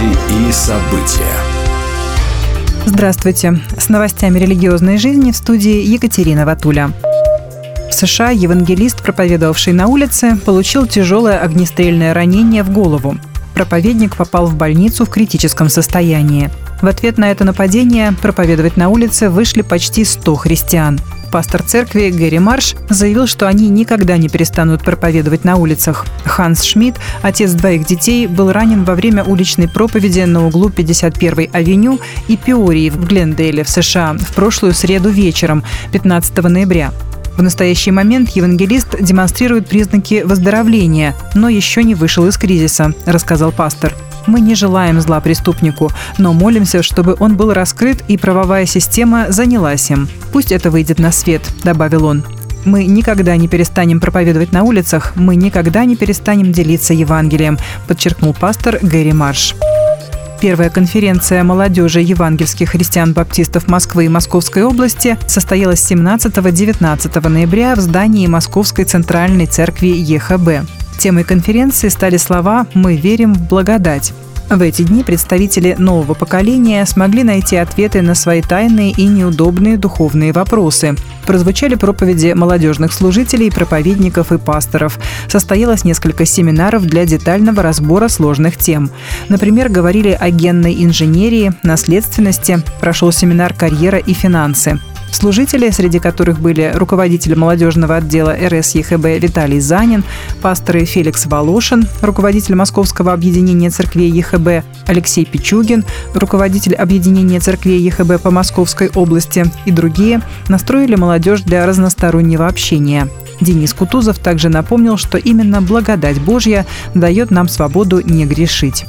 Новости и события. Здравствуйте. С новостями религиозной жизни в студии Екатерина Ватуля. В США евангелист, проповедовавший на улице, получил тяжелое огнестрельное ранение в голову. Проповедник попал в больницу в критическом состоянии. В ответ на это нападение проповедовать на улице вышли почти 100 христиан. Пастор церкви Гэри Марш заявил, что они никогда не перестанут проповедовать на улицах. Ханс Шмидт, отец двоих детей, был ранен во время уличной проповеди на углу 51-й авеню и Пиории в Глендейле в США в прошлую среду вечером, 15 ноября. В настоящий момент евангелист демонстрирует признаки выздоровления, но еще не вышел из кризиса, рассказал пастор. Мы не желаем зла преступнику, но молимся, чтобы он был раскрыт и правовая система занялась им. Пусть это выйдет на свет, добавил он. Мы никогда не перестанем проповедовать на улицах, мы никогда не перестанем делиться Евангелием, подчеркнул пастор Гэри Марш. Первая конференция молодежи евангельских христиан-баптистов Москвы и Московской области состоялась 17-19 ноября в здании Московской центральной церкви ЕХБ. Темой конференции стали слова «Мы верим в благодать». В эти дни представители нового поколения смогли найти ответы на свои тайные и неудобные духовные вопросы. Прозвучали проповеди молодежных служителей, проповедников и пасторов. Состоялось несколько семинаров для детального разбора сложных тем. Например, говорили о генной инженерии, наследственности, прошел семинар «Карьера и финансы». Служители, среди которых были руководитель молодежного отдела РС ЕХБ Виталий Занин, пасторы Феликс Волошин, руководитель Московского объединения церквей ЕХБ Алексей Пичугин, руководитель объединения церквей ЕХБ по Московской области и другие, настроили молодежь для разностороннего общения. Денис Кутузов также напомнил, что именно благодать Божья дает нам свободу не грешить.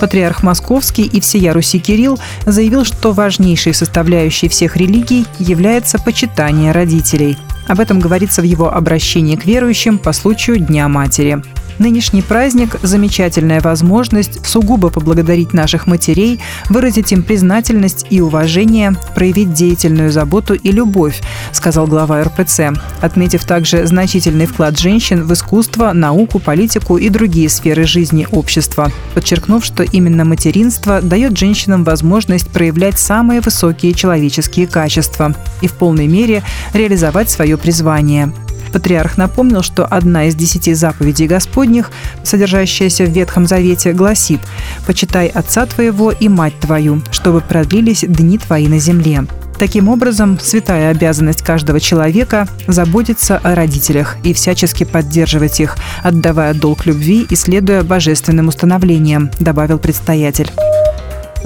Патриарх Московский и всея Руси Кирилл заявил, что важнейшей составляющей всех религий является почитание родителей. Об этом говорится в его обращении к верующим по случаю Дня Матери. Нынешний праздник – замечательная возможность сугубо поблагодарить наших матерей, выразить им признательность и уважение, проявить деятельную заботу и любовь, сказал глава РПЦ, отметив также значительный вклад женщин в искусство, науку, политику и другие сферы жизни общества, подчеркнув, что именно материнство дает женщинам возможность проявлять самые высокие человеческие качества и в полной мере реализовать свое призвание. Патриарх напомнил, что одна из десяти заповедей Господних, содержащаяся в Ветхом Завете, гласит «Почитай отца твоего и мать твою, чтобы продлились дни твои на земле». Таким образом, святая обязанность каждого человека – заботиться о родителях и всячески поддерживать их, отдавая долг любви и следуя божественным установлениям, добавил предстоятель.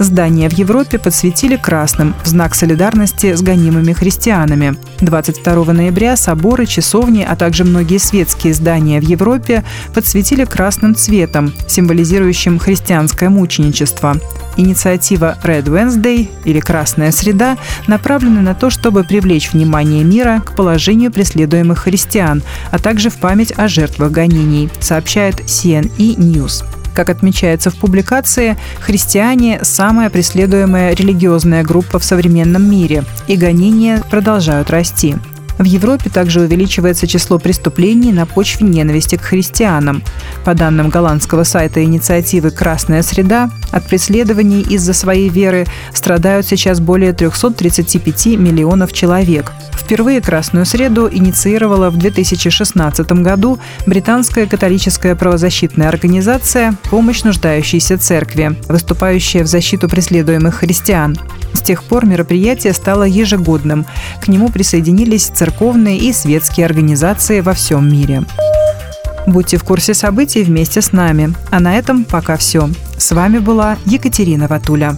Здания в Европе подсветили красным в знак солидарности с гонимыми христианами. 22 ноября соборы, часовни, а также многие светские здания в Европе подсветили красным цветом, символизирующим христианское мученичество. Инициатива Red Wednesday или «Красная среда» направлена на то, чтобы привлечь внимание мира к положению преследуемых христиан, а также в память о жертвах гонений, сообщает CNE News. Как отмечается в публикации, христиане – самая преследуемая религиозная группа в современном мире, и гонения продолжают расти. В Европе также увеличивается число преступлений на почве ненависти к христианам. По данным голландского сайта инициативы «Красная среда», от преследований из-за своей веры страдают сейчас более 335 миллионов человек. Впервые «Красную среду» инициировала в 2016 году британская католическая правозащитная организация «Помощь нуждающейся церкви», выступающая в защиту преследуемых христиан. С тех пор мероприятие стало ежегодным. К нему присоединились церковные и светские организации во всем мире. Будьте в курсе событий вместе с нами. А на этом пока все. С вами была Екатерина Ватуля.